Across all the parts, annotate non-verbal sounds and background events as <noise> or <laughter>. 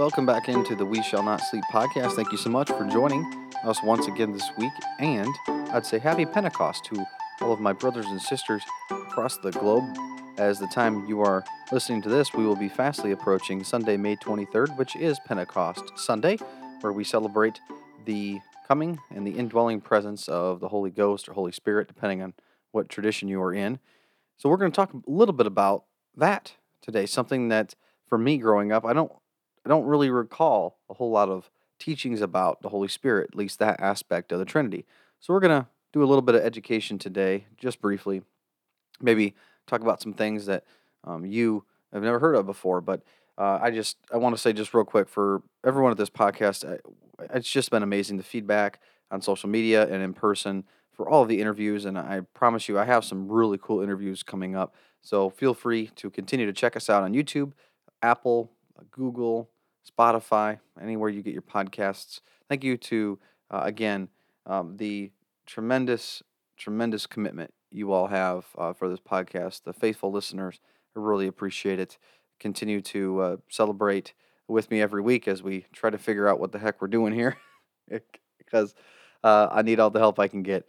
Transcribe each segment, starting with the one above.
Welcome back into the We Shall Not Sleep podcast. Thank you so much for joining us once again this week. And I'd say happy Pentecost to all of my brothers and sisters across the globe. As the time you are listening to this, we will be fastly approaching Sunday, May 23rd, which is Pentecost Sunday, where we celebrate the coming and the indwelling presence of the Holy Ghost or Holy Spirit, depending on what tradition you are in. So we're going to talk a little bit about that today, something that for me growing up, I don't I don't really recall a whole lot of teachings about the Holy Spirit, at least that aspect of the Trinity. So we're going to do a little bit of education today, just briefly. Maybe talk about some things that um, you have never heard of before. But uh, I just I want to say just real quick for everyone at this podcast, I, it's just been amazing the feedback on social media and in person for all of the interviews. And I promise you, I have some really cool interviews coming up. So feel free to continue to check us out on YouTube, Apple, Google, Spotify, anywhere you get your podcasts. Thank you to, uh, again, um, the tremendous, tremendous commitment you all have uh, for this podcast. The faithful listeners, I really appreciate it. Continue to uh, celebrate with me every week as we try to figure out what the heck we're doing here <laughs> because uh, I need all the help I can get.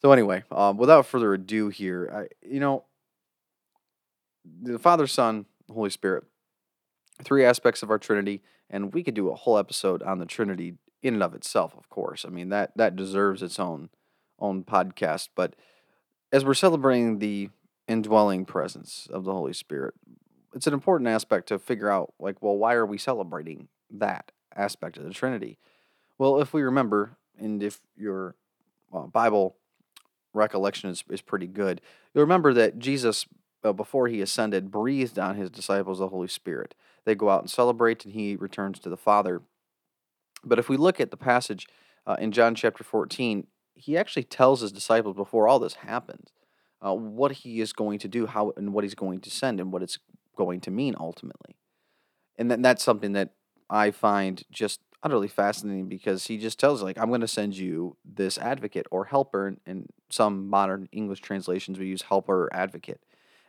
So, anyway, um, without further ado, here, I, you know, the Father, Son, Holy Spirit three aspects of our Trinity, and we could do a whole episode on the Trinity in and of itself, of course. I mean that that deserves its own own podcast. But as we're celebrating the indwelling presence of the Holy Spirit, it's an important aspect to figure out like, well, why are we celebrating that aspect of the Trinity? Well, if we remember, and if your uh, Bible recollection is, is pretty good, you'll remember that Jesus, uh, before he ascended, breathed on his disciples the Holy Spirit. They go out and celebrate, and he returns to the Father. But if we look at the passage uh, in John chapter 14, he actually tells his disciples before all this happens uh, what he is going to do, how and what he's going to send, and what it's going to mean ultimately. And then that's something that I find just utterly fascinating because he just tells like I'm going to send you this advocate or helper. In some modern English translations, we use helper or advocate,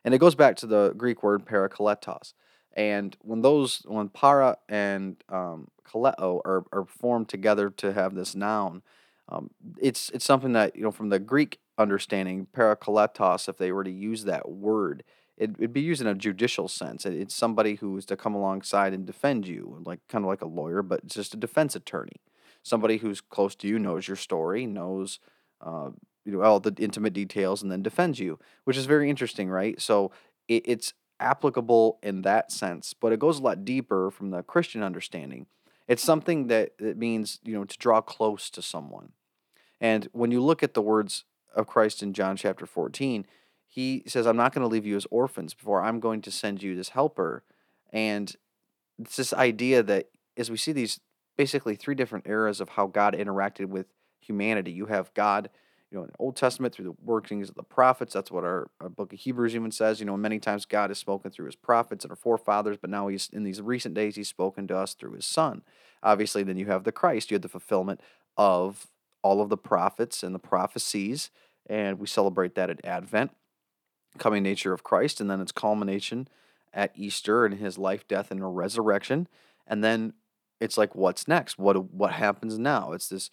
and it goes back to the Greek word parakletos. And when those, when para and um, kaleo are, are formed together to have this noun, um, it's it's something that you know from the Greek understanding, parakletos, if they were to use that word, it, would be used in a judicial sense. It, it's somebody who is to come alongside and defend you, like kind of like a lawyer, but just a defense attorney. Somebody who's close to you, knows your story, knows uh, you know all the intimate details, and then defends you, which is very interesting, right? So it, it's applicable in that sense, but it goes a lot deeper from the Christian understanding. It's something that it means, you know, to draw close to someone. And when you look at the words of Christ in John chapter 14, he says, I'm not going to leave you as orphans before I'm going to send you this helper. And it's this idea that as we see these basically three different eras of how God interacted with humanity, you have God you know, in the Old Testament through the workings of the prophets. That's what our, our book of Hebrews even says. You know, many times God has spoken through his prophets and our forefathers, but now he's in these recent days, he's spoken to us through his son. Obviously, then you have the Christ. You have the fulfillment of all of the prophets and the prophecies, and we celebrate that at Advent, coming nature of Christ, and then its culmination at Easter and his life, death, and resurrection. And then it's like, what's next? What what happens now? It's this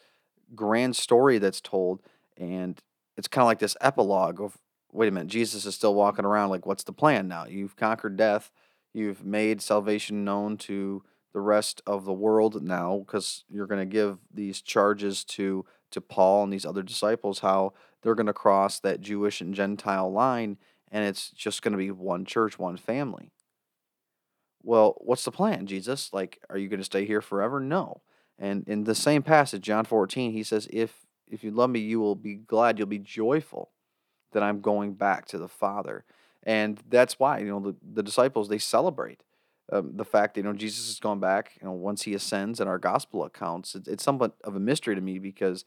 grand story that's told and it's kind of like this epilogue of wait a minute, Jesus is still walking around. Like, what's the plan now? You've conquered death. You've made salvation known to the rest of the world now because you're going to give these charges to to Paul and these other disciples how they're going to cross that Jewish and Gentile line and it's just going to be one church, one family. Well, what's the plan, Jesus? Like, are you going to stay here forever? No. And in the same passage, John 14, he says, if if you love me, you will be glad, you'll be joyful that I'm going back to the Father. And that's why, you know, the, the disciples, they celebrate um, the fact that, you know, Jesus has gone back, you know, once he ascends in our gospel accounts. It's, it's somewhat of a mystery to me because,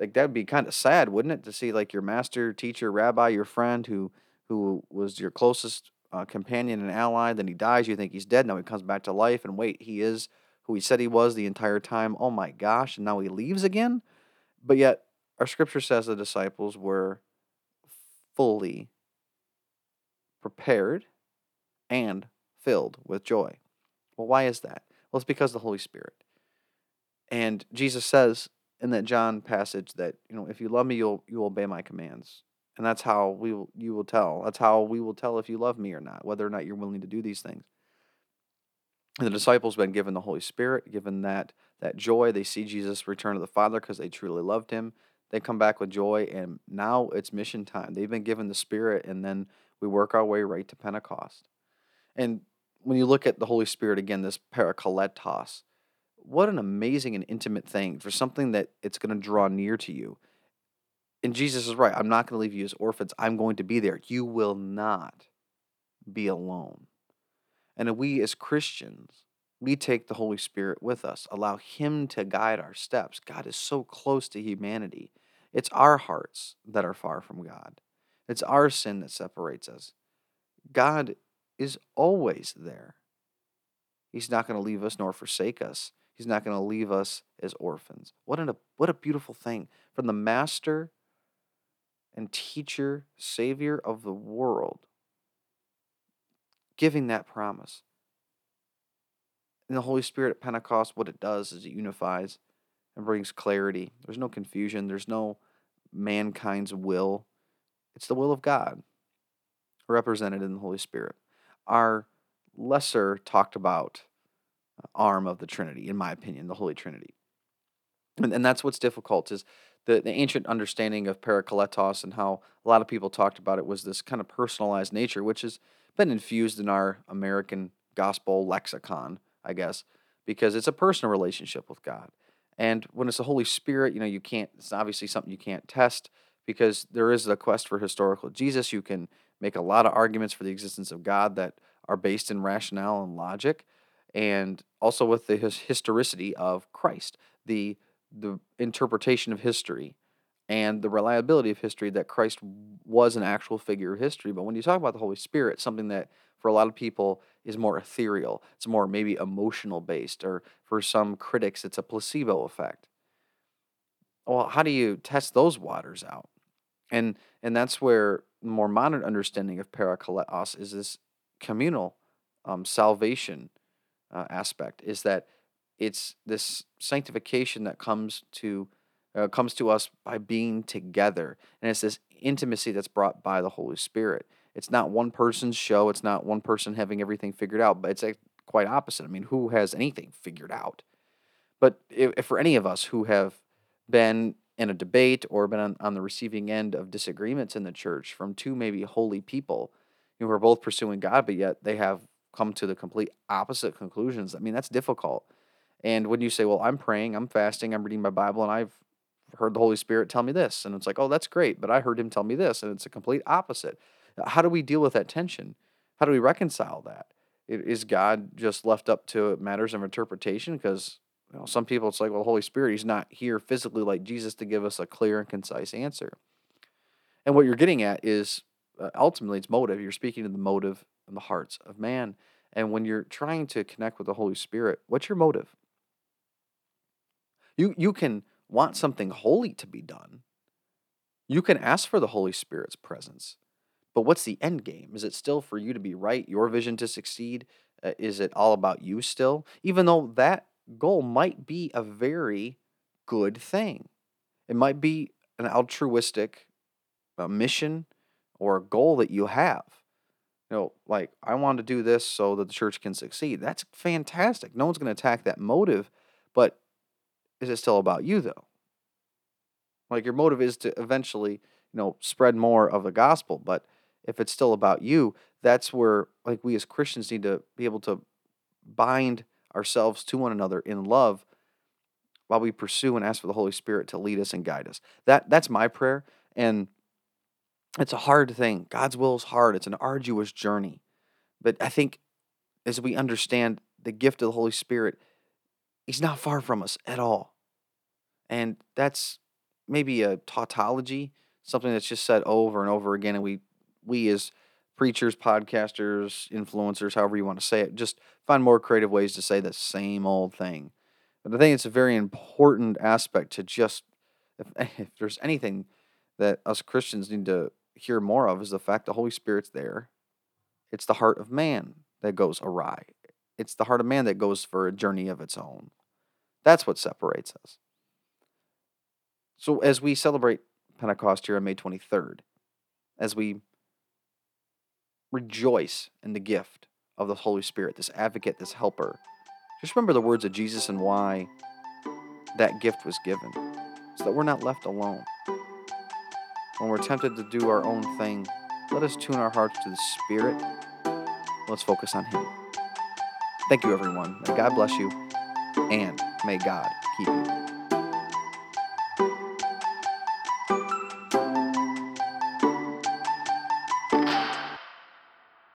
like, that'd be kind of sad, wouldn't it? To see, like, your master, teacher, rabbi, your friend who, who was your closest uh, companion and ally, then he dies, you think he's dead, now he comes back to life, and wait, he is who he said he was the entire time. Oh my gosh, and now he leaves again? But yet, our scripture says the disciples were fully prepared and filled with joy. Well, why is that? Well, it's because the Holy Spirit. And Jesus says in that John passage that, you know, if you love me, you'll you'll obey my commands. And that's how we will, you will tell. That's how we will tell if you love me or not, whether or not you're willing to do these things. The disciples been given the Holy Spirit, given that that joy. They see Jesus return to the Father because they truly loved him. They come back with joy, and now it's mission time. They've been given the Spirit, and then we work our way right to Pentecost. And when you look at the Holy Spirit again, this parakletos, what an amazing and intimate thing for something that it's going to draw near to you. And Jesus is right. I'm not going to leave you as orphans. I'm going to be there. You will not be alone. And we as Christians, we take the Holy Spirit with us, allow Him to guide our steps. God is so close to humanity. It's our hearts that are far from God, it's our sin that separates us. God is always there. He's not going to leave us nor forsake us. He's not going to leave us as orphans. What, an, what a beautiful thing. From the master and teacher, savior of the world, giving that promise. And the Holy Spirit at Pentecost, what it does is it unifies and brings clarity. There's no confusion, there's no mankind's will. It's the will of God represented in the Holy Spirit. Our lesser talked about uh, arm of the Trinity, in my opinion, the Holy Trinity. And, and that's what's difficult is the, the ancient understanding of parakletos and how a lot of people talked about it was this kind of personalized nature, which has been infused in our American gospel lexicon, I guess, because it's a personal relationship with God. And when it's the Holy Spirit, you know, you can't, it's obviously something you can't test because there is a quest for historical Jesus. You can make a lot of arguments for the existence of God that are based in rationale and logic, and also with the historicity of Christ, the the interpretation of history and the reliability of history that Christ was an actual figure of history. But when you talk about the Holy Spirit, something that for a lot of people is more ethereal, it's more maybe emotional based, or for some critics, it's a placebo effect. Well, how do you test those waters out? And and that's where more modern understanding of parakletos is this communal um, salvation uh, aspect. Is that it's this sanctification that comes to uh, comes to us by being together, and it's this intimacy that's brought by the Holy Spirit. It's not one person's show. It's not one person having everything figured out, but it's quite opposite. I mean, who has anything figured out? But if, if for any of us who have been in a debate or been on, on the receiving end of disagreements in the church from two maybe holy people who are both pursuing God, but yet they have come to the complete opposite conclusions. I mean, that's difficult. And when you say, well, I'm praying, I'm fasting, I'm reading my Bible, and I've heard the Holy Spirit tell me this, and it's like, oh, that's great, but I heard him tell me this, and it's a complete opposite. How do we deal with that tension? How do we reconcile that? Is God just left up to matters of interpretation? Because you know, some people, it's like, well, the Holy Spirit, He's not here physically like Jesus to give us a clear and concise answer. And what you're getting at is uh, ultimately it's motive. You're speaking to the motive and the hearts of man. And when you're trying to connect with the Holy Spirit, what's your motive? You you can want something holy to be done. You can ask for the Holy Spirit's presence. But what's the end game? Is it still for you to be right, your vision to succeed? Uh, is it all about you still? Even though that goal might be a very good thing, it might be an altruistic uh, mission or a goal that you have. You know, like, I want to do this so that the church can succeed. That's fantastic. No one's going to attack that motive, but is it still about you though? Like your motive is to eventually, you know, spread more of the gospel, but if it's still about you, that's where like we as Christians need to be able to bind ourselves to one another in love while we pursue and ask for the Holy Spirit to lead us and guide us. That that's my prayer and it's a hard thing. God's will is hard. It's an arduous journey. But I think as we understand the gift of the Holy Spirit, He's not far from us at all. And that's maybe a tautology, something that's just said over and over again. And we, we as preachers, podcasters, influencers, however you want to say it, just find more creative ways to say the same old thing. But I think it's a very important aspect to just, if, <laughs> if there's anything that us Christians need to hear more of, is the fact the Holy Spirit's there. It's the heart of man that goes awry. it's the heart of man that goes for a journey of its own. That's what separates us. So as we celebrate Pentecost here on May 23rd, as we rejoice in the gift of the Holy Spirit, this advocate, this helper, just remember the words of Jesus and why that gift was given, so that we're not left alone. When we're tempted to do our own thing, let us tune our hearts to the Spirit. Let's focus on Him. Thank you, everyone. May God bless you, and may God keep you.